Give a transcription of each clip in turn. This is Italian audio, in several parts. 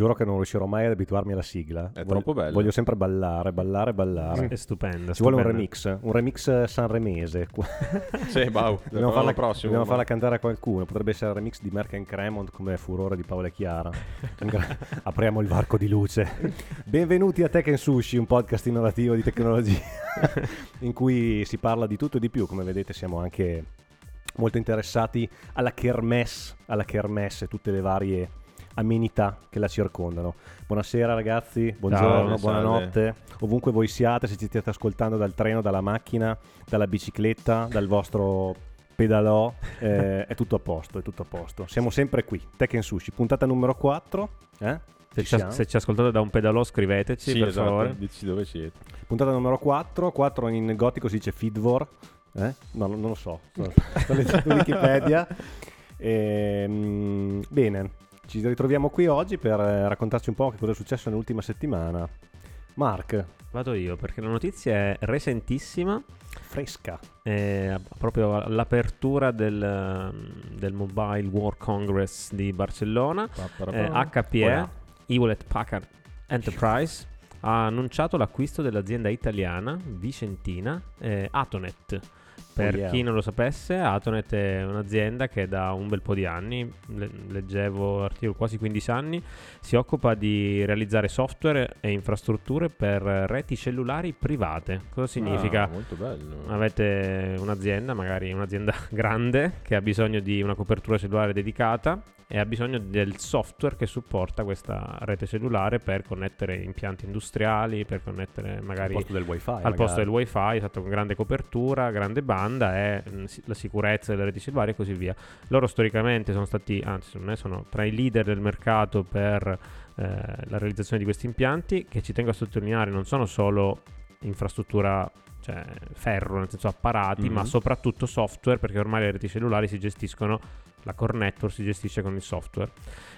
giuro che non riuscirò mai ad abituarmi alla sigla. È voglio, troppo bello. Voglio sempre ballare, ballare, ballare. È stupenda. Ci vuole un remix, un remix sanremese. Sì, Bau, Dobbiamo farla, prossimo. dobbiamo farla cantare a qualcuno. Potrebbe essere il remix di Merck and Cremont come Furore di Paola e Chiara. Apriamo il varco di luce. Benvenuti a Tech and Sushi, un podcast innovativo di tecnologia in cui si parla di tutto e di più. Come vedete siamo anche molto interessati alla kermesse, alla kermesse tutte le varie amenità che la circondano. Buonasera ragazzi, buongiorno, Ciao, buonanotte, ovunque voi siate, se ci stiate ascoltando dal treno, dalla macchina, dalla bicicletta, dal vostro pedalò, eh, è tutto a posto, è tutto a posto. Siamo sempre qui, Tech and Sushi, puntata numero 4, eh? Se Ci se ci ascoltate da un pedalò, scriveteci Sì, per esatto, favore. dici dove siete. Puntata numero 4, 4 in gotico si dice Fidvor, eh? No, non lo so, sto, sto leggendo Wikipedia. Ehm, bene, ci ritroviamo qui oggi per eh, raccontarci un po' che cosa è successo nell'ultima settimana. Mark, Vado io perché la notizia è recentissima. fresca. È proprio all'apertura del, ehm, del Mobile World Congress di Barcellona. Eh, HPE. Hewlett Packard Enterprise, ha annunciato l'acquisto dell'azienda italiana vicentina eh, Atonet. Per Oh, yeah. chi non lo sapesse, Atonet è un'azienda che da un bel po' di anni, le- leggevo articoli quasi 15 anni, si occupa di realizzare software e infrastrutture per reti cellulari private. Cosa significa? Ah, molto bello. Avete un'azienda, magari un'azienda grande, che ha bisogno di una copertura cellulare dedicata e ha bisogno del software che supporta questa rete cellulare per connettere impianti industriali, per connettere magari al posto del wifi. al posto del wifi, esatto, con grande copertura, grande banda e mh, si- la sicurezza delle reti cellulari e così via. Loro storicamente sono stati, anzi me sono tra i leader del mercato per eh, la realizzazione di questi impianti che ci tengo a sottolineare non sono solo infrastruttura cioè ferro, nel senso apparati, Mhm. ma soprattutto software perché ormai le reti cellulari si gestiscono, la core network si gestisce con il software.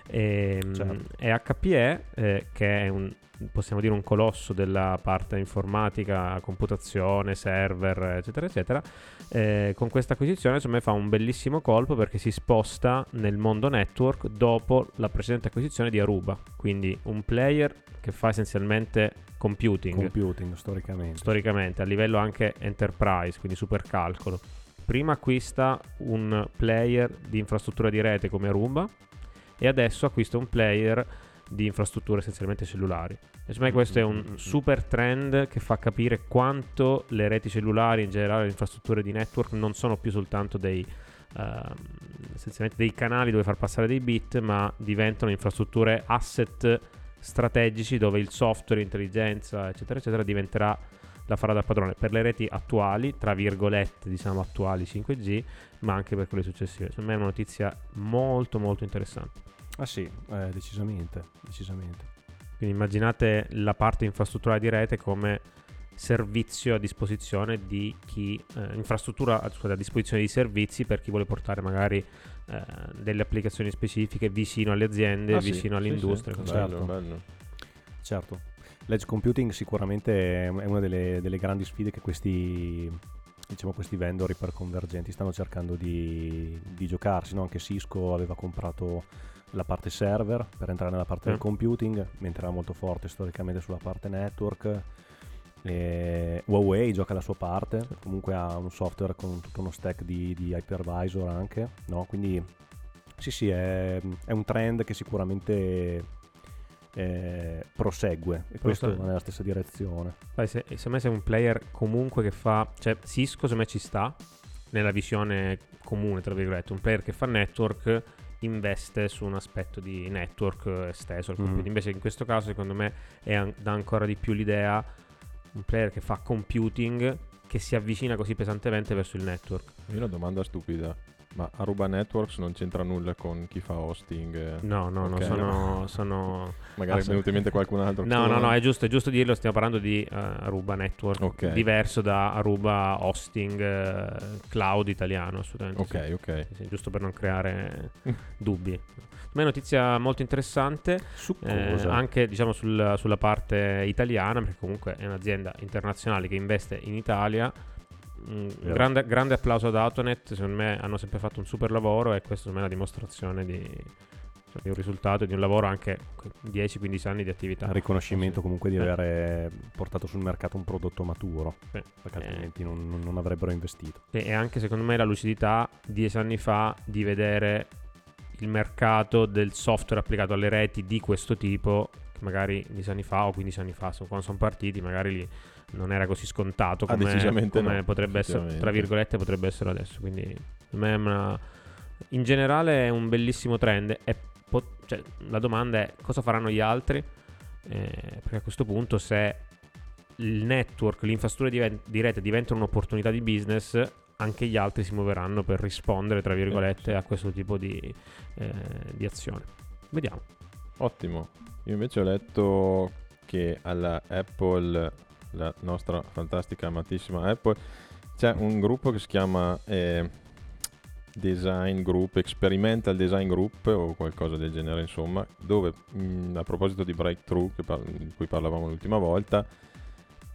E, Certo. e HPE, eh, che è un, possiamo dire un colosso della parte informatica, computazione, server, eccetera, eccetera, eh, con questa acquisizione secondo me fa un bellissimo colpo perché si sposta nel mondo network dopo la precedente acquisizione di Aruba, quindi un player che fa essenzialmente computing computing storicamente. storicamente a livello anche enterprise, quindi supercalcolo. Prima acquista un player di infrastruttura di rete come Aruba e adesso acquista un player di infrastrutture essenzialmente cellulari. E secondo me questo è un super trend che fa capire quanto le reti cellulari, in generale le infrastrutture di network, non sono più soltanto dei, ehm, essenzialmente dei canali dove far passare dei bit, ma diventano infrastrutture asset strategici dove il software, l'intelligenza, eccetera, eccetera, diventerà la farà da padrone per le reti attuali, tra virgolette, diciamo attuali 5G, ma anche per quelle successive. Secondo me è una notizia molto molto interessante. Ah sì, eh, decisamente, decisamente. Quindi immaginate la parte infrastrutturale di rete come servizio a disposizione di chi eh, infrastruttura scusate, a disposizione di servizi per chi vuole portare magari eh, delle applicazioni specifiche vicino alle aziende, Ah, sì, vicino sì, all'industria. sì, così. Bello, Certo. bello. Certo. L'edge computing sicuramente è una delle, delle grandi sfide che questi, diciamo, questi vendor iperconvergenti stanno cercando di, di giocarsi. no? Anche Cisco aveva comprato la parte server per entrare nella parte del Mm. computing, mentre era molto forte storicamente sulla parte network. E Huawei gioca la sua parte, comunque ha un software con tutto uno stack di, di hypervisor anche, no? quindi sì sì è, è un trend che sicuramente eh, prosegue e questo va nella stessa direzione. Poi se, secondo me sei un player comunque che fa, cioè Cisco secondo me ci sta nella visione comune, tra virgolette, un player che fa network investe su un aspetto di network esteso al Mhm. computing. Invece in questo caso secondo me è an- dà ancora di più l'idea un player che fa computing che si avvicina così pesantemente verso il network. Io ho una domanda stupida. Ma Aruba Networks non c'entra nulla con chi fa hosting? eh? No, no, no, Ok. sono, sono Magari Ah, è venuto in mente qualcun altro. No, no, no, è giusto, è giusto dirlo, stiamo parlando di eh, Aruba Network, Ok. diverso da Aruba Hosting eh, Cloud italiano, assolutamente. sì. Ok, ok. Sì, sì, giusto per non creare dubbi. Una notizia molto interessante, eh, anche diciamo sul- sulla parte italiana, perché comunque è un'azienda internazionale che investe in Italia. Mm, grande, grande applauso ad Autonet, secondo me hanno sempre fatto un super lavoro e questa secondo me è una dimostrazione di, È un risultato di un lavoro anche 10-15 anni di attività. Il riconoscimento Sì. comunque di Eh. avere portato sul mercato un prodotto maturo, Sì. perché Eh. altrimenti non, non- non avrebbero investito. E e anche secondo me la lucidità dieci anni fa di vedere il mercato del software applicato alle reti di questo tipo, magari 10 anni fa o 15 anni fa, quando sono partiti, magari lì non era così scontato Ah, come, decisamente come no, potrebbe essere, tra virgolette, potrebbe essere adesso. Quindi per me è una- in generale è un bellissimo trend. Po- cioè, la domanda è cosa faranno gli altri? Eh, perché a questo punto se il network, l'infrastruttura di, di rete diventa un'opportunità di business, anche gli altri si muoveranno per rispondere, tra virgolette, sì. a questo tipo di, eh, di azione. Vediamo. Ottimo. Io invece ho letto che alla Apple, la nostra fantastica amatissima Apple, c'è un gruppo che si chiama eh, Design Group, Experimental Design Group o qualcosa del genere, insomma, dove mh, a proposito di breakthrough par- di cui parlavamo l'ultima volta,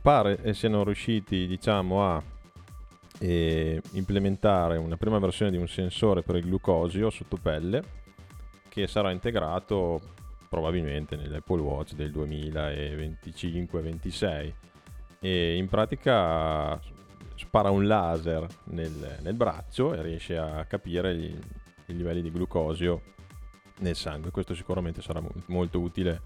pare e siano riusciti, diciamo, a eh, implementare una prima versione di un sensore per il glucosio sotto pelle che sarà integrato probabilmente nell'Apple Watch del 2025-26 e in pratica spara un laser nel, nel braccio e riesce a capire gli- i livelli di glucosio nel sangue. Questo sicuramente sarà mo- molto utile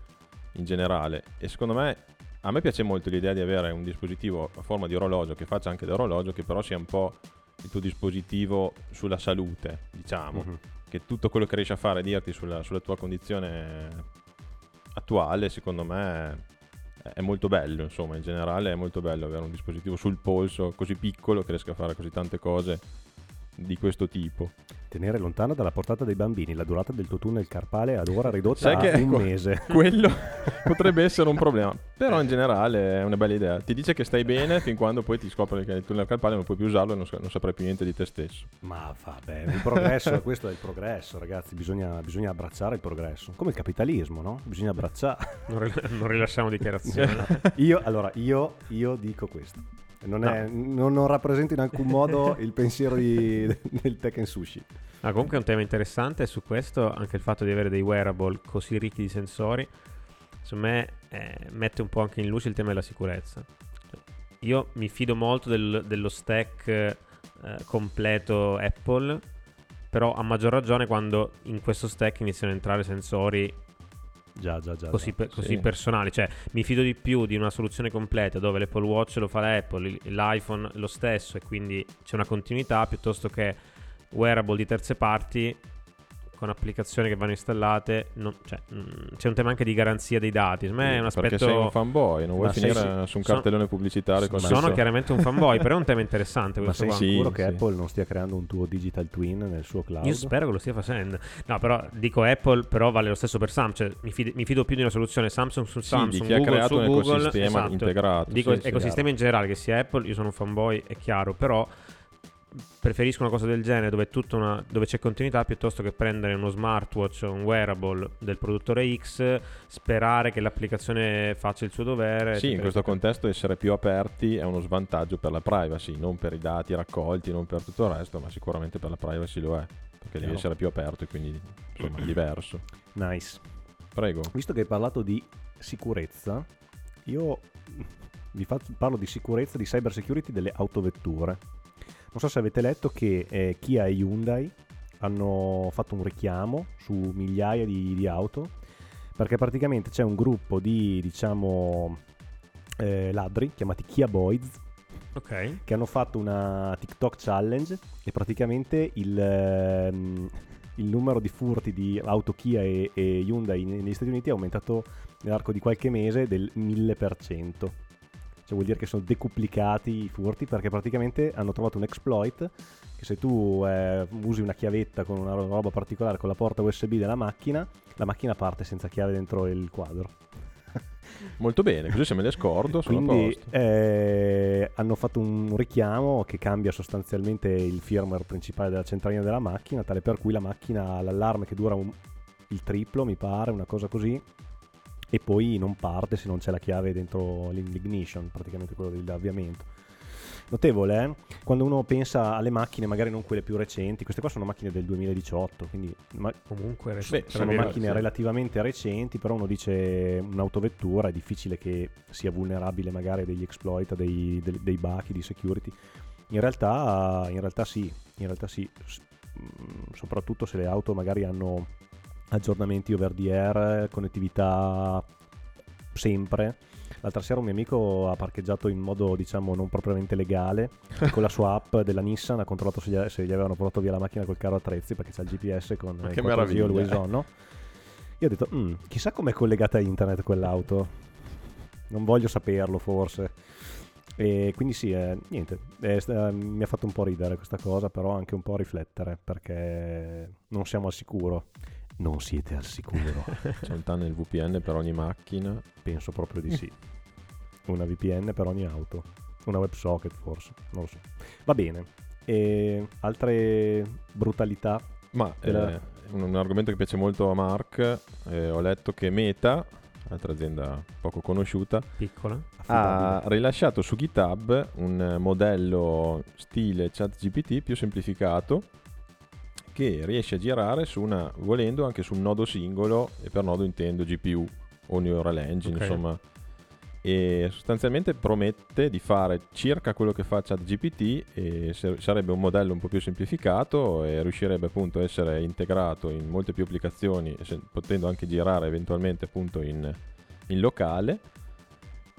in generale e secondo me a me piace molto l'idea di avere un dispositivo a forma di orologio che faccia anche da orologio che però sia un po' il tuo dispositivo sulla salute, diciamo Mhm. Che tutto quello che riesce a fare dirti sulla, sulla tua condizione attuale, secondo me è molto bello, insomma, in generale è molto bello avere un dispositivo sul polso così piccolo che riesca a fare così tante cose di questo tipo. Tenere lontano dalla portata dei bambini la durata del tuo tunnel carpale ad ora ridotta Sai a che un ecco, mese. Quello potrebbe essere un problema, però in generale è una bella idea. Ti dice che stai bene fin quando poi ti scopri che il tunnel carpale non puoi più usarlo e non, non saprai più niente di te stesso. Ma vabbè, il progresso, questo è il progresso, ragazzi. Bisogna, bisogna abbracciare il progresso. Come il capitalismo, no? Bisogna abbracciare. Non rilasciamo dichiarazioni. Io, allora, io, io dico questo. Non, è- non, non rappresento in alcun modo il pensiero di- del Tekken Sushi. Ah, comunque è un tema interessante e su questo anche il fatto di avere dei wearable così ricchi di sensori, secondo me eh, mette un po' anche in luce il tema della sicurezza. Cioè, Io mi fido molto del- dello stack eh, completo Apple, però a maggior ragione quando in questo stack iniziano a entrare sensori Già, già, già. così, già. per- così sì. personali. Cioè, mi fido di più di una soluzione completa dove l'Apple Watch lo fa l'Apple, l'iPhone lo stesso e quindi c'è una continuità piuttosto che wearable di terze parti con applicazioni che vanno installate. non- cioè, mm, c'è un tema anche di garanzia dei dati. Secondo me è un Perché aspetto. sei un fanboy, non vuoi Ma sei- finire su un sono- cartellone pubblicitario con sono questo- chiaramente un fanboy, però è un tema interessante Ma sei qua. sicuro Sì, che sì. Apple non stia creando un tuo digital twin nel suo cloud? Io spero che lo stia facendo. No, però dico Apple, però vale lo stesso per Samsung. Cioè, mi, fid- mi fido più di una soluzione Samsung su Sì, Samsung, di chi ha Google creato su un Google. ecosistema esatto. integrato. Dico sì, sì. ecosistema in generale, che sia Apple, io sono un fanboy, è chiaro, però preferisco una cosa del genere dove, è tutta una, dove c'è continuità piuttosto che prendere uno smartwatch o un wearable del produttore X, sperare che l'applicazione faccia il suo dovere. Sì, in questo contesto essere più aperti è uno svantaggio per la privacy, non per i dati raccolti, non per tutto il resto, ma sicuramente per la privacy lo è, perché devi essere più aperto e quindi insomma diverso. Nice. Prego. Visto che hai parlato di sicurezza, io vi faccio- parlo di sicurezza, di cyber security delle autovetture. Non so se avete letto che eh, Kia e Hyundai hanno fatto un richiamo su migliaia di, di auto perché praticamente c'è un gruppo di, diciamo, eh, ladri chiamati Kia Boys Ok. che hanno fatto una TikTok challenge e praticamente il, ehm, il numero di furti di auto Kia e, e Hyundai negli Stati Uniti è aumentato nell'arco di qualche mese del 1000%. Cioè vuol dire che sono decuplicati i furti perché praticamente hanno trovato un exploit che se tu eh, usi una chiavetta con una ro- roba particolare con la porta USB della macchina, la macchina parte senza chiave dentro il quadro. Molto bene, così se me le scordo sono Quindi posto. eh, hanno fatto un richiamo che cambia sostanzialmente il firmware principale della centralina della macchina, tale per cui la macchina ha l'allarme che dura un- il triplo, mi pare, una cosa così, e poi non parte se non c'è la chiave dentro l'ignition, praticamente quello dell'avviamento. Notevole, eh? Quando uno pensa alle macchine, magari non quelle più recenti, queste qua sono macchine del 2018, quindi ma- Comunque rec- Beh, sono macchine sì. relativamente recenti, però uno dice un'autovettura è difficile che sia vulnerabile magari a degli exploit, a dei, dei, dei buchi di security. In realtà, in realtà sì, in realtà sì, mm, soprattutto se le auto magari hanno aggiornamenti over the air, connettività sempre. L'altra sera un mio amico ha parcheggiato in modo diciamo non propriamente legale con la sua app della Nissan ha controllato se gli, se gli avevano portato via la macchina col carro attrezzi perché c'ha il GPS con il che 4G meraviglia. always on, no? Io ho detto, "Mm, chissà com'è collegata a internet quell'auto. Non voglio saperlo forse. E quindi sì, eh, niente, eh, eh, mi ha fatto un po' ridere questa cosa, però anche un po' riflettere perché non siamo al sicuro. Non siete al sicuro. C'è un tunnel VPN per ogni macchina. Penso proprio di sì. Una VPN per ogni auto. Una WebSocket forse, non lo so. Va bene. E altre brutalità? Ma Della- eh, un, un argomento che piace molto a Mark, eh, ho letto che Meta, altra azienda poco conosciuta, Piccola. ha rilasciato su GitHub un modello stile ChatGPT più semplificato che riesce a girare su una, volendo anche su un nodo singolo e per nodo intendo GPU o Neural Engine, Ok. insomma. E sostanzialmente promette di fare circa quello che fa ChatGPT e sarebbe un modello un po' più semplificato e riuscirebbe appunto a essere integrato in molte più applicazioni, potendo anche girare eventualmente appunto in, in locale.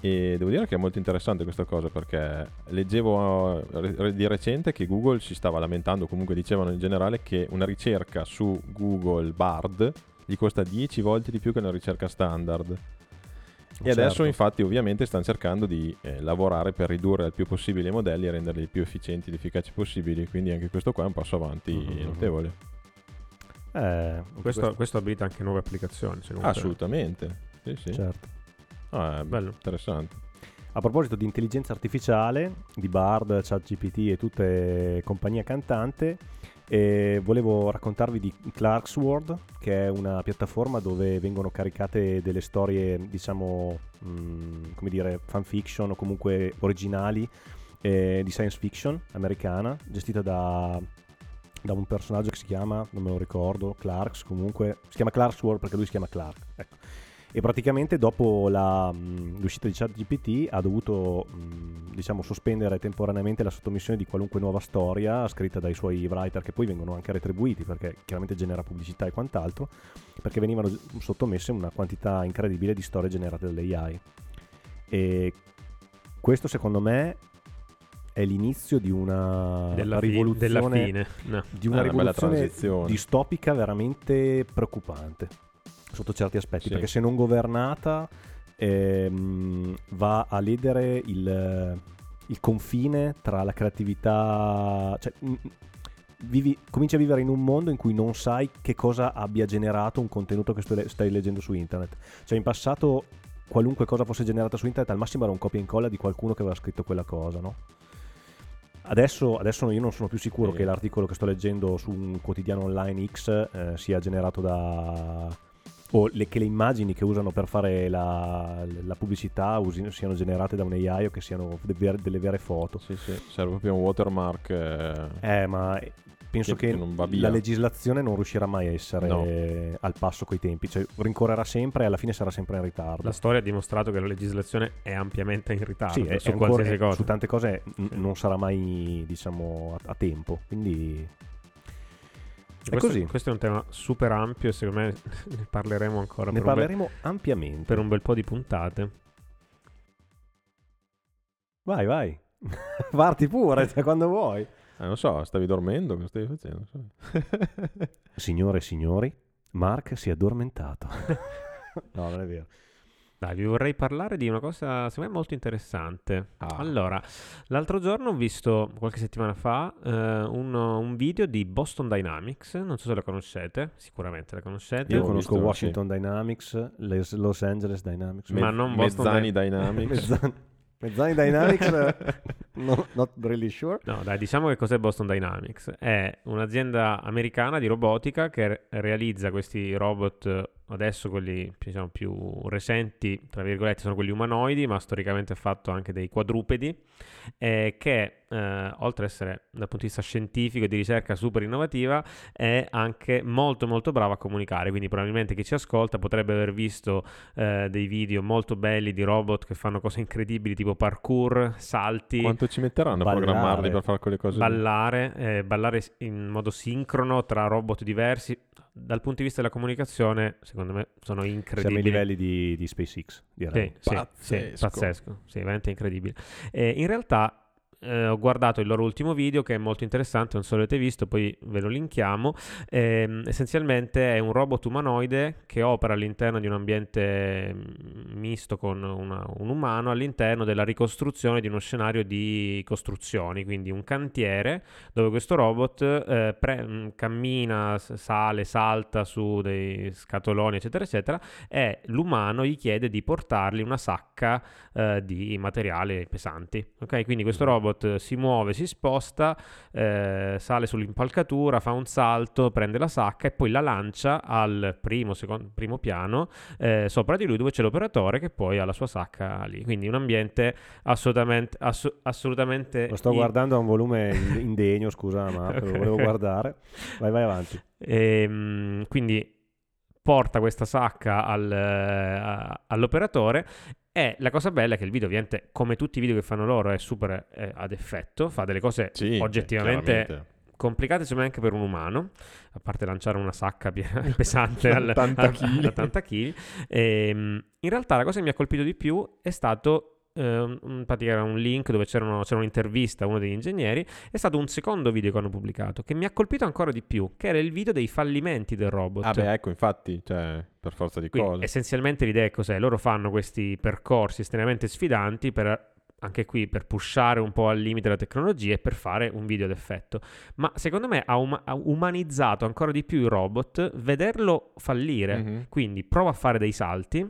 E devo dire che è molto interessante questa cosa perché leggevo eh, di recente che Google si stava lamentando, comunque dicevano in generale che una ricerca su Google Bard gli costa 10 volte di più che una ricerca standard. E Certo. adesso infatti ovviamente stanno cercando di eh, lavorare per ridurre al più possibile i modelli e renderli il più efficienti ed efficaci possibili, quindi anche questo qua è un passo avanti Mhm. notevole. Eh, anche Questo, questo abilita anche nuove applicazioni? Assolutamente. Sì, sì. certo. Ah, è Bello. interessante. A proposito di intelligenza artificiale, di Bard, ChatGPT e tutte compagnia cantante, eh, volevo raccontarvi di Clark's World, che è una piattaforma dove vengono caricate delle storie, diciamo, mh, come dire, fanfiction o comunque originali eh, di science fiction americana, gestita da, da un personaggio che si chiama, non me lo ricordo, Clarks comunque, si chiama Clark's World perché lui si chiama Clark, ecco. E praticamente dopo la, l'uscita di ChatGPT ha dovuto diciamo, sospendere temporaneamente la sottomissione di qualunque nuova storia scritta dai suoi writer che poi vengono anche retribuiti perché chiaramente genera pubblicità e quant'altro perché venivano sottomesse una quantità incredibile di storie generate dall'AI. E questo secondo me è l'inizio di una Della, fi- rivoluzione della fine. No. di una Ah, una rivoluzione distopica veramente preoccupante sotto certi aspetti, Sì. perché se non governata ehm, va a ledere il, il confine tra la creatività, cioè mm, vivi- cominci a vivere in un mondo in cui non sai che cosa abbia generato un contenuto che stai leggendo su internet. Cioè in passato qualunque cosa fosse generata su internet al massimo era un copia e incolla di qualcuno che aveva scritto quella cosa, no? Adesso, adesso io non sono più sicuro Sì. che l'articolo che sto leggendo su un quotidiano online X eh, sia generato da... o le- che le immagini che usano per fare la, la pubblicità usi- siano generate da un AI o che siano de- ver- delle vere foto. Sì, sì, serve proprio un watermark. eh, Eh, ma penso Che- che, la legislazione non riuscirà mai a essere No. al passo coi tempi, cioè rincorrerà sempre e alla fine sarà sempre in ritardo. La storia ha dimostrato che la legislazione è ampiamente in ritardo Sì, è- su è ancora- qualsiasi è- cosa. su tante cose n- Sì. non sarà mai, diciamo, a, a tempo. Quindi è questo, così. questo è un tema super ampio e secondo me ne parleremo ancora ne un bel, parleremo ampiamente. per un bel po' di puntate. Vai, vai. Parti pure, cioè, quando vuoi. eh, non so, stavi dormendo? Cosa stavi facendo? Signore e signori, Mark si è addormentato. no, non è vero. Dai, vi vorrei parlare di una cosa secondo me molto interessante. Ah. Allora, l'altro giorno ho visto, qualche settimana fa, eh, un, un video di Boston Dynamics, non so se la conoscete, sicuramente la conoscete. Io conosco visto, Washington Dynamics, les- Los Angeles Dynamics. Ma Me- non Boston Mezzani Dynamics. Mezzani, Mezzani Dynamics, eh, no, not really sure. No, dai, diciamo che cos'è Boston Dynamics. È un'azienda americana di robotica che re- realizza questi robot adesso quelli diciamo, più recenti, tra virgolette, sono quelli umanoidi, ma storicamente ha fatto anche dei quadrupedi, eh, che eh, oltre ad essere dal punto di vista scientifico e di ricerca super innovativa, è anche molto molto brava a comunicare, quindi probabilmente chi ci ascolta potrebbe aver visto eh, dei video molto belli di robot che fanno cose incredibili tipo parkour, salti. Quanto ci metteranno a programmarli per fare quelle cose? Ballare, eh, ballare in modo sincrono tra robot diversi dal punto di vista della comunicazione, secondo me sono incredibili. Siamo ai livelli di, di SpaceX, direi. Sì, pazzesco. Sì, pazzesco, sì, veramente incredibile. Eh, in realtà eh, ho guardato il loro ultimo video che è molto interessante, non so se l'avete visto, poi ve lo linkiamo. Eh, essenzialmente è un robot umanoide che opera all'interno di un ambiente mm, misto con una, un umano all'interno della ricostruzione di uno scenario di costruzioni, quindi un cantiere dove questo robot eh, pre- mm, cammina, sale, salta su dei scatoloni, eccetera, eccetera, e l'umano gli chiede di portargli una sacca eh, di materiali pesanti. Ok, quindi questo robot robot si muove, si sposta, eh, sale sull'impalcatura, fa un salto, prende la sacca e poi la lancia al primo, secondo, primo piano eh, sopra di lui dove c'è l'operatore che poi ha la sua sacca lì. Quindi un ambiente assolutamente... Assu- assolutamente lo sto in... guardando a un volume indegno, scusa ma okay, lo volevo guardare. Vai, vai avanti. E, ehm, quindi porta questa sacca al, uh, all'operatore e la cosa bella è che il video, ovviamente, come tutti i video che fanno loro, è super eh, ad effetto, fa delle cose sì, oggettivamente complicate, secondo me, anche per un umano, a parte lanciare una sacca pesante al, 80 kg. Ehm, in realtà la cosa che mi ha colpito di più è stato eh, in pratica era un link dove c'era un'intervista a uno degli ingegneri, è stato un secondo video che hanno pubblicato che mi ha colpito ancora di più, che era il video dei fallimenti del robot. Ah beh, ecco, infatti, cioè, per forza di Quindi, cose. Essenzialmente l'idea è cos'è? Loro fanno questi percorsi estremamente sfidanti per anche qui per pushare un po' al limite la tecnologia e per fare un video d'effetto. Ma secondo me ha, um- ha umanizzato ancora di più il robot vederlo fallire. Mm-hmm. Quindi prova a fare dei salti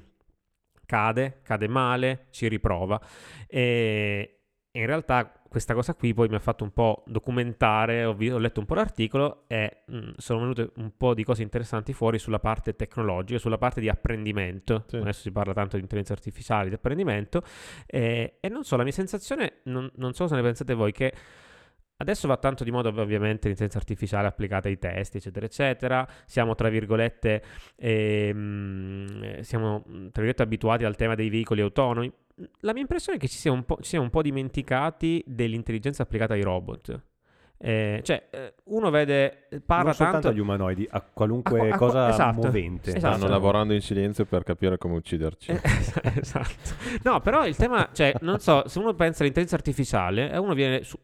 cade, cade male, ci riprova. E in realtà questa cosa qui poi mi ha fatto un po' documentare, ho, vi- ho letto un po' l'articolo e mh, mm, sono venute un po' di cose interessanti fuori sulla parte tecnologica, sulla parte di apprendimento. Sì. Adesso si parla tanto di intelligenza artificiale, di apprendimento. E, e non so, la mia sensazione, non, non so se ne pensate voi, che Adesso va tanto di moda ovviamente l'intelligenza artificiale applicata ai testi, eccetera, eccetera. Siamo, tra virgolette, ehm, siamo, tra virgolette abituati al tema dei veicoli autonomi. La mia impressione è che ci siamo un po', ci siamo un po dimenticati dell'intelligenza applicata ai robot. Eh, cioè, eh, uno vede, parla non tanto agli umanoidi, a qualunque a, a, cosa esatto, movente. Esatto. Stanno lavorando in silenzio per capire come ucciderci. Eh, esatto. No, però il tema, cioè, non so, se uno pensa all'intelligenza artificiale, uno viene su,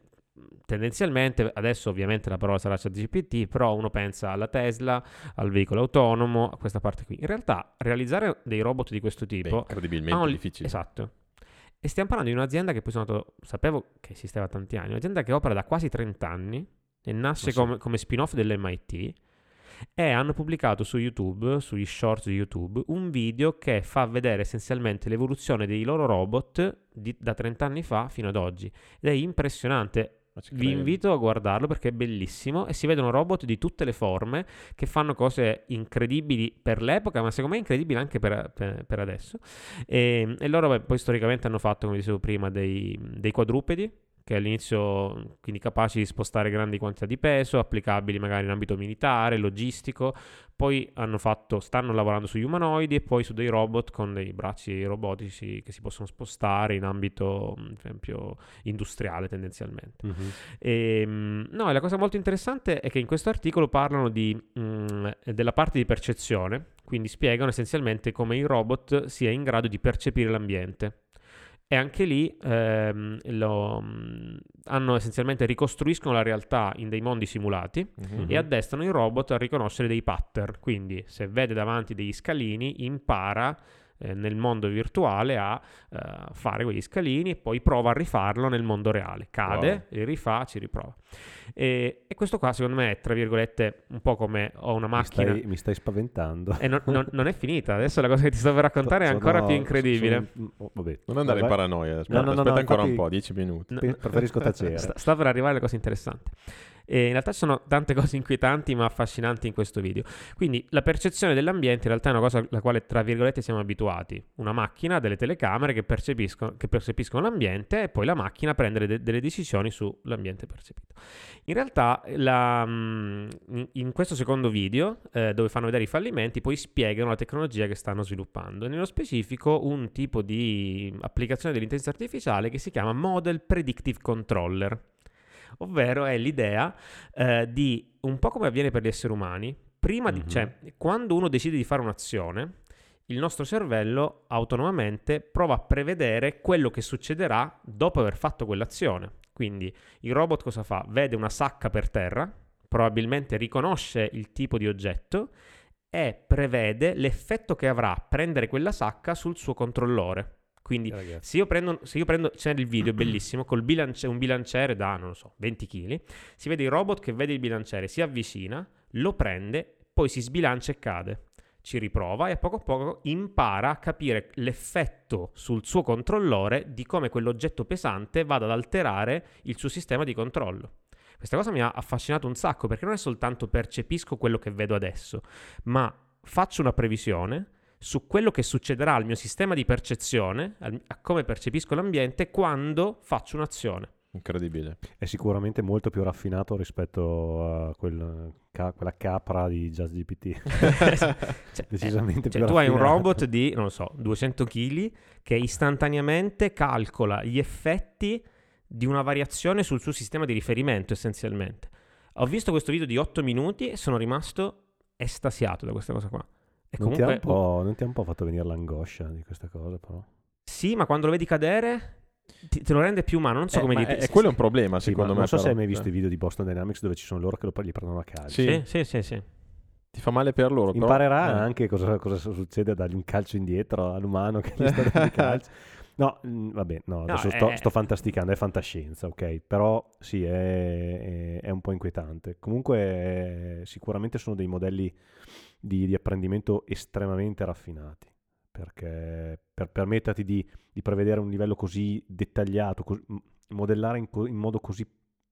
tendenzialmente, adesso ovviamente la parola sarà ChatGPT, però uno pensa alla Tesla, al veicolo autonomo, a questa parte qui. In realtà realizzare dei robot di questo tipo... Beh, incredibilmente un... difficile. Esatto. E stiamo parlando di un'azienda che poi sono andato, sapevo che esisteva tanti anni, un'azienda che opera da quasi 30 anni e nasce so. come, come spin-off dell'MIT e hanno pubblicato su YouTube, sugli shorts di YouTube, un video che fa vedere essenzialmente l'evoluzione dei loro robot di, da 30 anni fa fino ad oggi. Ed è impressionante. Vi invito a guardarlo perché è bellissimo e si vedono robot di tutte le forme che fanno cose incredibili per l'epoca, ma secondo me incredibili anche per, per, per adesso. E, e loro beh, poi storicamente hanno fatto, come dicevo prima, dei, dei quadrupedi che all'inizio quindi capaci di spostare grandi quantità di peso, applicabili magari in ambito militare, logistico, poi hanno fatto, stanno lavorando sugli umanoidi e poi su dei robot con dei bracci robotici che si possono spostare in ambito, ad esempio, industriale tendenzialmente. Uh-huh. E, no, la cosa molto interessante è che in questo articolo parlano di, mh, della parte di percezione, quindi spiegano essenzialmente come il robot sia in grado di percepire l'ambiente. E anche lì ehm, lo, hanno essenzialmente ricostruiscono la realtà in dei mondi simulati mm-hmm. e addestrano il robot a riconoscere dei pattern. Quindi, se vede davanti degli scalini, impara eh, nel mondo virtuale a uh, fare quegli scalini e poi prova a rifarlo nel mondo reale. Cade, wow. rifà, ci riprova. E, e, questo qua secondo me è tra virgolette un po' come ho una macchina. Mi stai, mi stai spaventando. E non, non, non, è finita. Adesso la cosa che ti sto per raccontare è ancora più incredibile. Sono, oh, non andare in paranoia. Aspetta, no, no, aspetta no, ancora un po', 10 minuti. preferisco tacere. Sta, sta per arrivare la cosa interessante. E in realtà ci sono tante cose inquietanti ma affascinanti in questo video. Quindi la percezione dell'ambiente in realtà è una cosa alla quale tra virgolette siamo abituati. Una macchina, delle telecamere che percepiscono, che percepiscono l'ambiente e poi la macchina prende de- delle decisioni sull'ambiente percepito. In realtà la, mm, in questo secondo video eh, dove fanno vedere i fallimenti poi spiegano la tecnologia che stanno sviluppando. Nello specifico un tipo di applicazione dell'intelligenza artificiale che si chiama Model Predictive Controller ovvero è l'idea eh, di un po' come avviene per gli esseri umani, prima di, mm-hmm. cioè quando uno decide di fare un'azione, il nostro cervello autonomamente prova a prevedere quello che succederà dopo aver fatto quell'azione. Quindi il robot cosa fa? Vede una sacca per terra, probabilmente riconosce il tipo di oggetto e prevede l'effetto che avrà prendere quella sacca sul suo controllore. Quindi se io, prendo, se io prendo, c'è il video bellissimo, col bilance, un bilanciere da, non lo so, 20 kg, si vede il robot che vede il bilanciere, si avvicina, lo prende, poi si sbilancia e cade. Ci riprova e a poco a poco impara a capire l'effetto sul suo controllore di come quell'oggetto pesante vada ad alterare il suo sistema di controllo. Questa cosa mi ha affascinato un sacco perché non è soltanto percepisco quello che vedo adesso, ma faccio una previsione, su quello che succederà al mio sistema di percezione, a come percepisco l'ambiente quando faccio un'azione. Incredibile. È sicuramente molto più raffinato rispetto a quel, ca, quella capra di JustGPT. cioè, Decisamente cioè, più Tu hai un robot di, non lo so, 200 kg che istantaneamente calcola gli effetti di una variazione sul suo sistema di riferimento essenzialmente. Ho visto questo video di 8 minuti e sono rimasto estasiato da questa cosa qua. E non, comunque, ti non, ti ha un po' fatto venire l'angoscia di questa cosa, però? Sì, ma quando lo vedi cadere ti, te lo rende più umano. Non so eh, come dire. E quello è un problema, sì, secondo me. Non so però. se hai mai visto eh. i video di Boston Dynamics dove ci sono loro che lo, gli prendono a calcio. Sì, sì, sì. sì. Ti fa male per loro. Imparerà però, eh. anche cosa, cosa, succede a dargli un calcio indietro all'umano che gli sta dando calcio. No, mm, vabbè, no, adesso no, sto, è... sto, fantasticando, è fantascienza, ok? Però sì, è, è, è un po' inquietante. Comunque sicuramente sono dei modelli di, di apprendimento estremamente raffinati, perché per permetterti di, di, prevedere un livello così dettagliato, cos- modellare in, co- in, modo così,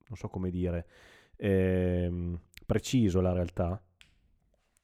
non so come dire, ehm, preciso la realtà,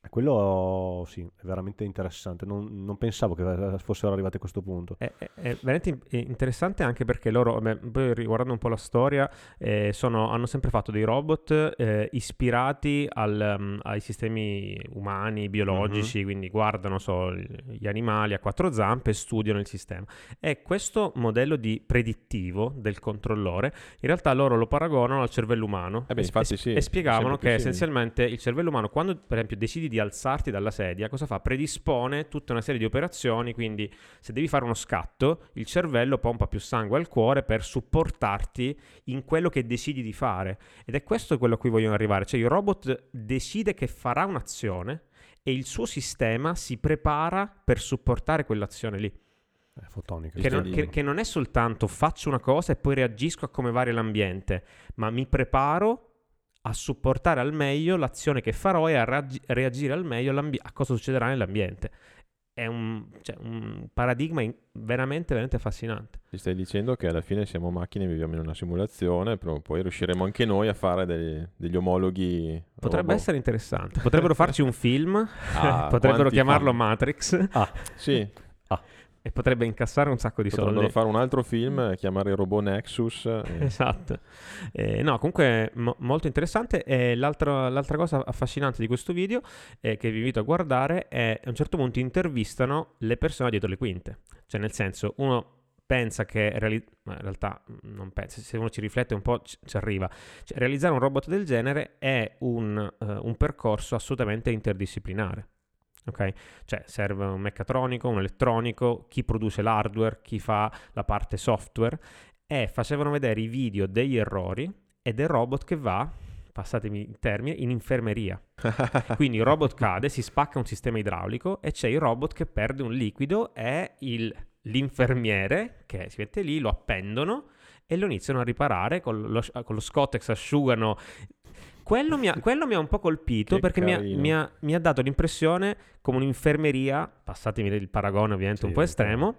quello sì, è veramente interessante. Non, non, pensavo che fossero arrivati a questo punto. È, è, è veramente interessante anche perché loro, beh, poi riguardando un po' la storia, eh, sono, hanno sempre fatto dei robot eh, ispirati al, um, ai sistemi umani, biologici, mm-hmm. quindi guardano so, gli animali a quattro zampe e studiano il sistema. E questo modello di predittivo del controllore, in realtà loro lo paragonano al cervello umano eh beh, infatti, e, sì, e spiegavano che essenzialmente il cervello umano, quando per esempio decidi di alzarti dalla sedia, cosa fa? Predispone tutta una serie di operazioni, quindi se devi fare uno scatto, il cervello pompa più sangue al cuore per supportarti in quello che decidi di fare. Ed è questo quello a cui vogliono arrivare, cioè il robot decide che farà un'azione e il suo sistema si prepara per supportare quell'azione lì. Fotonica, che, non, che, che, non, è soltanto faccio una cosa e poi reagisco a come varia l'ambiente, ma mi preparo a supportare al meglio l'azione che farò e a reag- reagire al meglio a cosa succederà nell'ambiente. È un, cioè, un paradigma in- veramente, veramente affascinante. Ti stai dicendo che alla fine siamo macchine, viviamo in una simulazione, però poi riusciremo anche noi a fare dei, degli omologhi. Potrebbe robot. essere interessante. Potrebbero farci un film, ah, potrebbero chiamarlo fan. Matrix. Ah, sì. E potrebbe incassare un sacco di Potrebbero soldi. fare un altro film, chiamare il robot Nexus. E... Esatto. Eh, no, comunque mo- molto interessante. E l'altra, l'altra, cosa affascinante di questo video, eh, che vi invito a guardare, è a un certo punto intervistano le persone dietro le quinte. Cioè, nel senso, uno pensa che reali- in realtà non pensa, se uno ci riflette un po' ci, ci arriva. Cioè, realizzare un robot del genere è un, uh, un percorso assolutamente interdisciplinare ok? Cioè serve un meccatronico, un elettronico, chi produce l'hardware, chi fa la parte software e facevano vedere i video degli errori e del robot che va, passatemi il termine, in infermeria. Quindi il robot cade, si spacca un sistema idraulico e c'è il robot che perde un liquido e il, l'infermiere che si mette lì, lo appendono e lo iniziano a riparare con lo, con lo Scottex asciugano quello mi ha, quello mi ha un po' colpito perché mi ha, mi, ha, mi ha, dato l'impressione come un'infermeria, passatemi il paragone ovviamente sì, un po' estremo,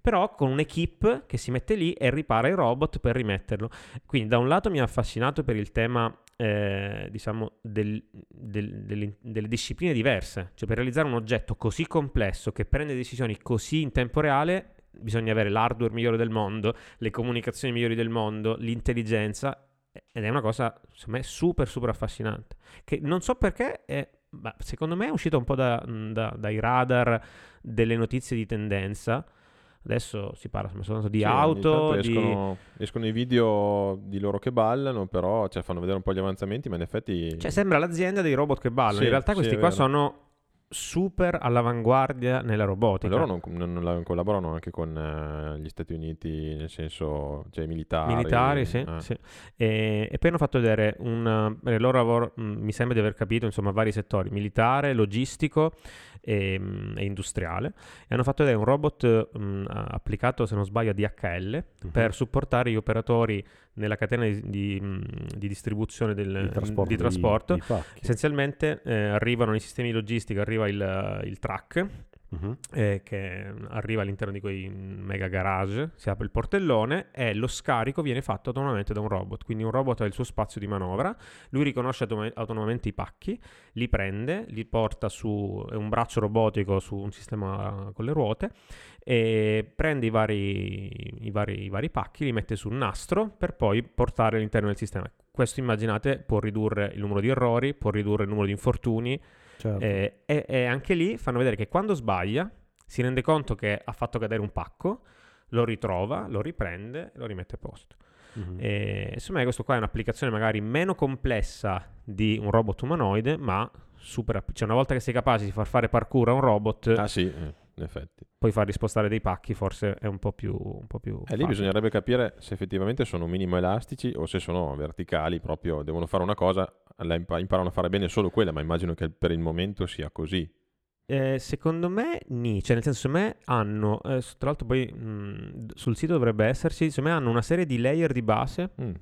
però con un'equipe che si mette lì e ripara il robot per rimetterlo. Quindi da un lato mi ha affascinato per il tema eh, diciamo, del, del, delle, delle, discipline diverse. Cioè, per realizzare un oggetto così complesso che prende decisioni così in tempo reale, bisogna avere l'hardware migliore del mondo, le comunicazioni migliori del mondo, l'intelligenza. Ed è una cosa, secondo me, super, super affascinante. Che non so perché, è, secondo me è uscita un po' da, da, dai radar delle notizie di tendenza Adesso si parla soltanto di sì, auto. Di... Escono, escono, i video di loro che ballano, però cioè, fanno vedere un po' gli avanzamenti, ma in effetti. Cioè, sembra l'azienda dei robot che ballano. Sì, in realtà, questi qua sono super all'avanguardia nella robotica. Loro non, non, non collaborano anche con uh, gli Stati Uniti, nel senso, cioè militari. Militari, sì. Eh. sì. E, e, poi hanno fatto vedere un eh, loro lavoro, mh, mm, mi sembra di aver capito, insomma, vari settori, militare, logistico e, mh, e industriale. E hanno fatto vedere un robot mh, mm, applicato, se non sbaglio, a DHL uh-huh. per supportare gli operatori nella catena di, di, di distribuzione del, di trasporto. Di trasporto. Essenzialmente eh, arrivano nei sistemi logistici, arriva il, il truck Uh-huh. Eh, che arriva all'interno di quei mega garage, si apre il portellone e lo scarico viene fatto autonomamente da un robot. Quindi un robot ha il suo spazio di manovra, lui riconosce autom- autonomamente i pacchi, li prende, li porta su è un braccio robotico su un sistema con le ruote e prende i vari, i vari, i vari pacchi, li mette sul nastro per poi portare all'interno del sistema. Questo immaginate può ridurre il numero di errori, può ridurre il numero di infortuni Certo. Eh, e, e, anche lì fanno vedere che quando sbaglia si rende conto che ha fatto cadere un pacco, lo ritrova, lo riprende e lo rimette a posto. Mm-hmm. E, insomma, questo qua è un'applicazione magari meno complessa di un robot umanoide, ma super. Cioè, una volta che sei capace di far fare parkour a un robot. Ah, sì. In effetti. Poi farli spostare dei pacchi forse è un po' più... Un po più e eh, lì bisognerebbe capire se effettivamente sono minimo elastici o se sono verticali, proprio devono fare una cosa, imparano a fare bene solo quella, ma immagino che per il momento sia così. Eh, secondo me ni, cioè nel senso secondo me hanno, eh, tra l'altro poi mh, sul sito dovrebbe esserci, secondo me hanno una serie di layer di base mm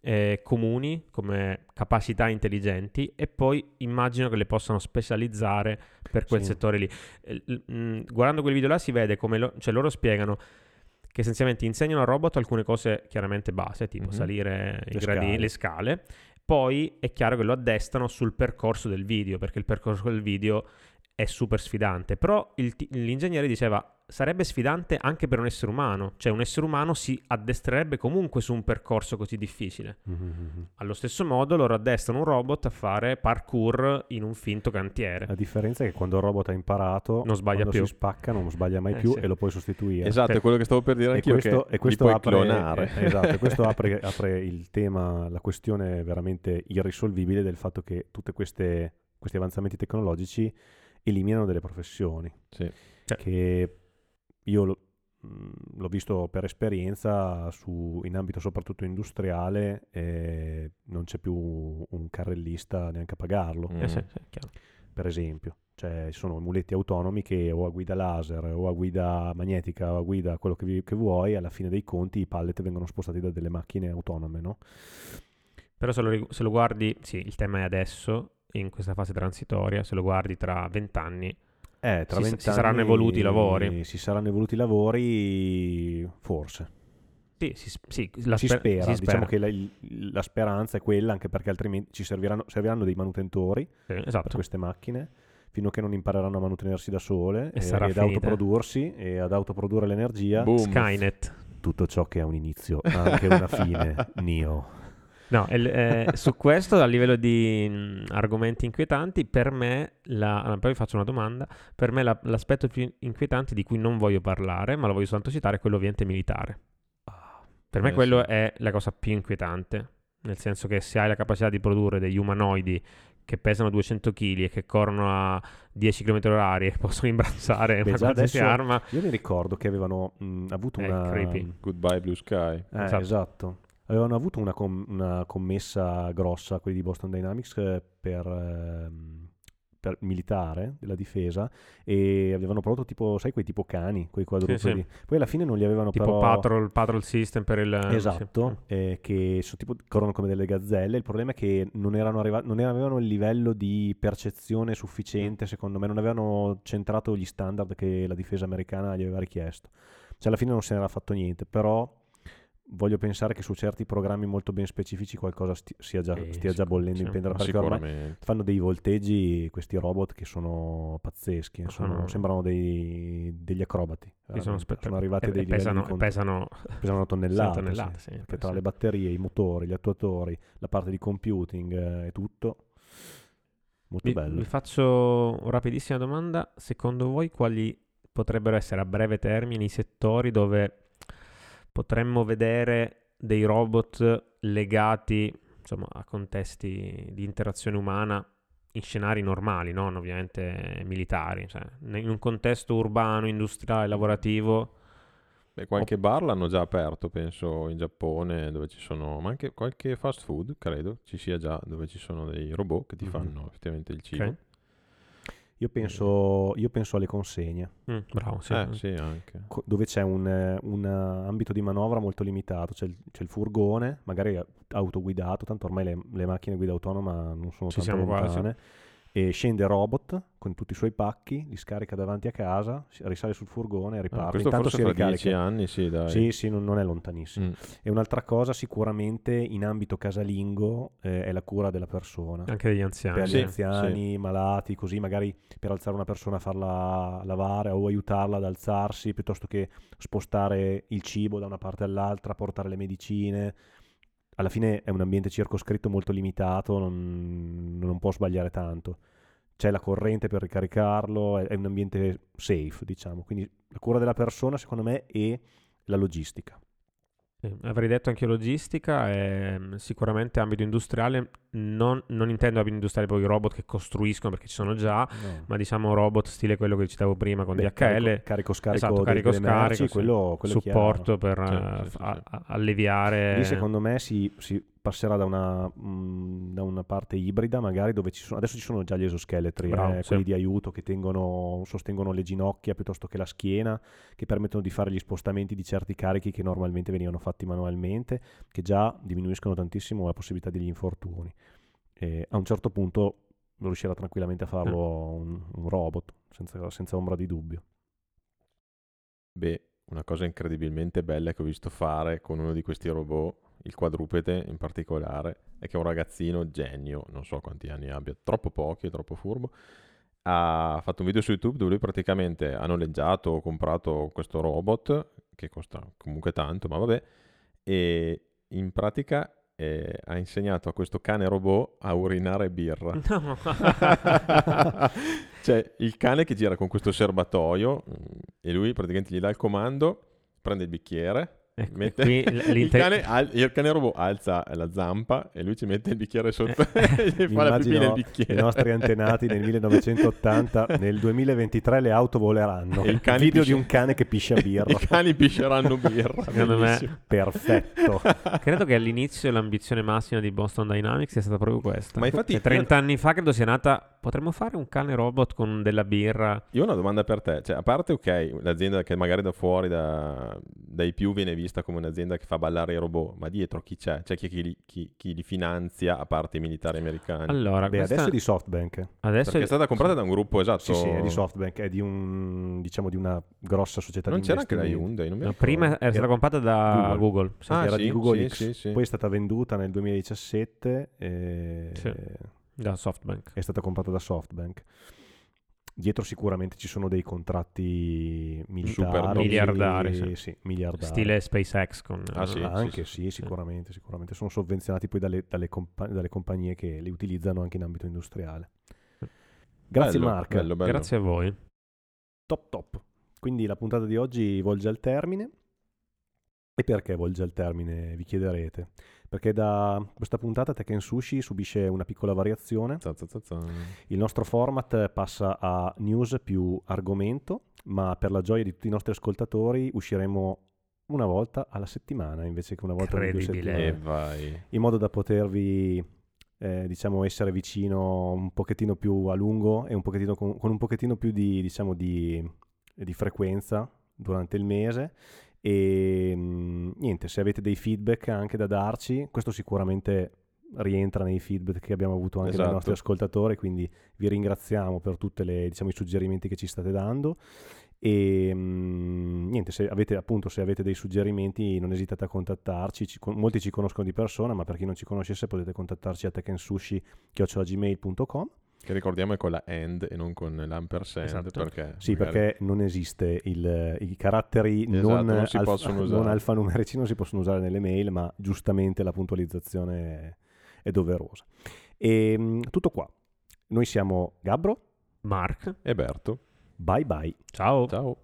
eh, comuni come capacità intelligenti e poi immagino che le possano specializzare per quel sì. settore lì. Eh, mh, guardando quel video là si vede come lo, cioè loro spiegano che essenzialmente insegnano al robot alcune cose chiaramente base, tipo mm-hmm. salire le, gradi- scale. le scale, poi è chiaro che lo addestano sul percorso del video, perché il percorso del video è super sfidante, però il, l'ingegnere diceva sarebbe sfidante anche per un essere umano, cioè un essere umano si addestrerebbe comunque su un percorso così difficile. Mm-hmm. Allo stesso modo loro addestrano un robot a fare parkour in un finto cantiere. La differenza è che quando il robot ha imparato, non sbaglia più. si spacca non sbaglia mai eh, più sì. e lo puoi sostituire. Esatto, è quello che stavo per dire anch'io e questo, e questo apre, clonare. Eh, esatto, questo apre, apre, il tema, la questione veramente irrisolvibile del fatto che tutti questi avanzamenti tecnologici eliminano delle professioni. Sì. Cioè. Che io lo, mh, l'ho visto per esperienza su, in ambito soprattutto industriale e non c'è più un carrellista neanche a pagarlo. Mm. Eh sì, sì, per esempio. Cioè, ci sono muletti autonomi che o a guida laser o a guida magnetica o a guida quello che, vi, che vuoi, alla fine dei conti i pallet vengono spostati da delle macchine autonome, no? Però se lo, se lo guardi, sì, il tema è adesso, in questa fase transitoria, se lo guardi tra vent'anni, eh, tra si, si saranno evoluti i lavori. Si saranno evoluti i lavori, forse. Sì, si, sì, la si, sper- spera, si spera. Diciamo che la, la, speranza è quella, anche perché altrimenti ci serviranno, serviranno dei manutentori sì, esatto. per queste macchine, fino a che non impareranno a manutenersi da sole e, e ad autoprodursi e ad autoprodurre l'energia. Boom. Skynet. Tutto ciò che ha un inizio ha anche una fine. Nio. No, eh, su questo a livello di mh, argomenti inquietanti, per me, la, poi vi faccio una domanda, per me la, l'aspetto più inquietante di cui non voglio parlare, ma lo voglio soltanto citare, è quello ovviamente militare. Ah, per me eh, quello sì. è la cosa più inquietante, nel senso che se hai la capacità di produrre degli umanoidi che pesano 200 kg e che corrono a 10 km h e possono imbranzare Beh, una qualsiasi arma. Io mi ricordo che avevano mh, avuto è una... Creepy. Goodbye Blue Sky. Eh, esatto. esatto avevano avuto una, com- una, commessa grossa, quelli di Boston Dynamics, eh, per, ehm, per, militare della difesa e avevano prodotto tipo, sai, quei tipo cani, quei quadrupedi. Sì, sì. Poi alla fine non li avevano tipo però... patrol, patrol system per il... Esatto, sì. eh, che sono tipo, corrono come delle gazzelle. Il problema è che non, erano arriva- non avevano il livello di percezione sufficiente, secondo me, non avevano centrato gli standard che la difesa americana gli aveva richiesto Cioè alla fine non se n'era fatto niente, però voglio pensare che su certi programmi molto ben specifici qualcosa sti- sia già, Sì, stia già bollendo sì, in pentola, perché ormai fanno dei volteggi questi robot che sono pazzeschi, eh, sono- Sono- sembrano dei- degli acrobati. Sì, sono, veramente. spe- sono arrivati a e- dei pesano, incont- pesano pesano tonnellate, Sì, tonnellate, sì, sì, perché tra sì. le batterie, i motori, gli attuatori, la parte di computing eh, e tutto, molto Vi, bello. vi faccio una rapidissima domanda. Secondo voi quali potrebbero essere a breve termine i settori dove potremmo vedere dei robot legati insomma, a contesti di interazione umana in scenari normali, non ovviamente militari? Cioè, in un contesto urbano, industriale, lavorativo, Beh, qualche bar l'hanno già aperto, penso, in Giappone, dove ci sono, ma anche qualche fast food, credo, ci sia già, dove ci sono dei robot che ti Mhm. fanno effettivamente il cibo. Ok. Io penso, io penso alle consegne, Mm, bravo, sì. Eh, sì, anche. co- dove c'è un, un, ambito di manovra molto limitato, c'è il, c'è il furgone, magari autoguidato, tanto ormai le, le macchine guida autonoma non sono Ci tanto siamo quasi. E scende robot con tutti i suoi pacchi, li scarica davanti a casa, risale sul furgone e Ah, riparte. questo Intanto forse si dieci ricarica. anni, sì, dai. Sì, sì, non, non è lontanissimo. Mm. E un'altra cosa sicuramente in ambito casalingo eh, è la cura della persona. Anche degli anziani. per gli Sì, anziani, malati, così magari per alzare una persona a farla lavare o aiutarla ad alzarsi piuttosto che spostare il cibo da una parte all'altra, portare le medicine. Alla fine è un ambiente circoscritto molto limitato, non, non può sbagliare tanto. C'è la corrente per ricaricarlo, è, è un ambiente safe, diciamo. Quindi la cura della persona, secondo me, e la logistica. Sì, avrei detto anche logistica, e mm, sicuramente ambito industriale, non, non intendo ambito industriale poi i robot che costruiscono perché ci sono già, ma diciamo robot stile quello che citavo prima con Beh, DHL, carico, carico scarico esatto, carico scarico, sì. quello, quello supporto chiaro. per eh, sì, sì, a- alleviare... Lì secondo me si, si passerà da una, mm, da una parte ibrida, magari dove ci sono. Adesso ci sono già gli esoscheletri, Bravo, eh, sì. quelli di aiuto che tengono, sostengono le ginocchia piuttosto che la schiena, che permettono di fare gli spostamenti di certi carichi che normalmente venivano fatti manualmente, che già diminuiscono tantissimo la possibilità degli infortuni. E a un certo punto riuscirà tranquillamente a farlo un, un robot, senza, senza ombra di dubbio. Beh, una cosa incredibilmente bella che ho visto fare con uno di questi robot, il quadrupede in particolare, è che un ragazzino genio, non so quanti anni abbia, troppo pochi, è troppo furbo, ha fatto un video su YouTube dove lui praticamente ha noleggiato o comprato questo robot, che costa comunque tanto, ma vabbè, e in pratica eh, ha insegnato a questo cane robot a urinare birra. No. C'è il cane che gira con questo serbatoio mm, e lui praticamente gli dà il comando, prende il bicchiere, Ecco, e mette- qui il, cane, al- il cane robot alza la zampa e lui ci mette il bicchiere sotto e gli fa la pipì nel I bicchiere. nostri antenati nel 1980, nel 2023 le auto voleranno. E i cani Video pisci- di un cane che piscia birra. I cani pisceranno birra. Secondo me-. Perfetto. Credo che all'inizio l'ambizione massima di Boston Dynamics sia stata proprio questa. Ma infatti Cioè, 30 anni fa credo sia nata. Potremmo fare un cane robot con della birra. Io ho una domanda per te, cioè a parte ok, l'azienda che magari da fuori, da- dai più viene vista come un'azienda che fa ballare i robot, ma dietro chi c'è? C'è chi, chi li- chi- chi li finanzia a parte i militari americani? Allora, Beh, questa- adesso è di SoftBank. adesso Perché è stata comprata da un gruppo esatto. Sì, sì, è di SoftBank, è di un diciamo di una grossa società Non di c'era anche la. Hyundai, non mi no, prima era stata comprata da Google. Google. sì. Ah, era sì, di Google sì, X, sì, sì. poi è stata venduta nel 2017 e Sì. Da SoftBank. è stata comprata da SoftBank. Dietro sicuramente ci sono dei contratti militari, miliardari, sì. sì, miliardari. Stile SpaceX con Ah, sì, anche sì, sì, sicuramente, sicuramente. Sono sovvenzionati poi dalle, dalle compa- dalle compagnie che li utilizzano anche in ambito industriale. Grazie Bello, Mark. bello, bello. Grazie a voi. Top top. Quindi la puntata di oggi volge al termine. E perché volge al termine, vi chiederete? Perché da questa puntata Tekken Sushi subisce una piccola variazione. Il nostro format passa a news più argomento, ma per la gioia di tutti i nostri ascoltatori usciremo una volta alla settimana invece che una volta ogni due settimane, vai. in modo da potervi eh, diciamo essere vicino un pochettino più a lungo e un pochettino con, con un pochettino più di diciamo di, di frequenza durante il mese e mh, niente se avete dei feedback anche da darci questo sicuramente rientra nei feedback che abbiamo avuto anche dai Esatto. nostri ascoltatori quindi vi ringraziamo per tutti diciamo, i suggerimenti che ci state dando E mm, niente, se avete appunto se avete dei suggerimenti non esitate a contattarci, ci con- molti ci conoscono di persona, ma per chi non ci conoscesse potete contattarci a tekensushi.gmail.com Che ricordiamo è con la and e non con l'ampersand Esatto. perché Sì, magari- perché non esiste il- i caratteri Esatto, non, non si alfa- possono usare. non alfanumerici non si possono usare nelle mail, ma giustamente la puntualizzazione è, è doverosa. E mm, tutto qua. Noi siamo Gabbro, Mark, E Berto. bye bye. ciao. Ciao.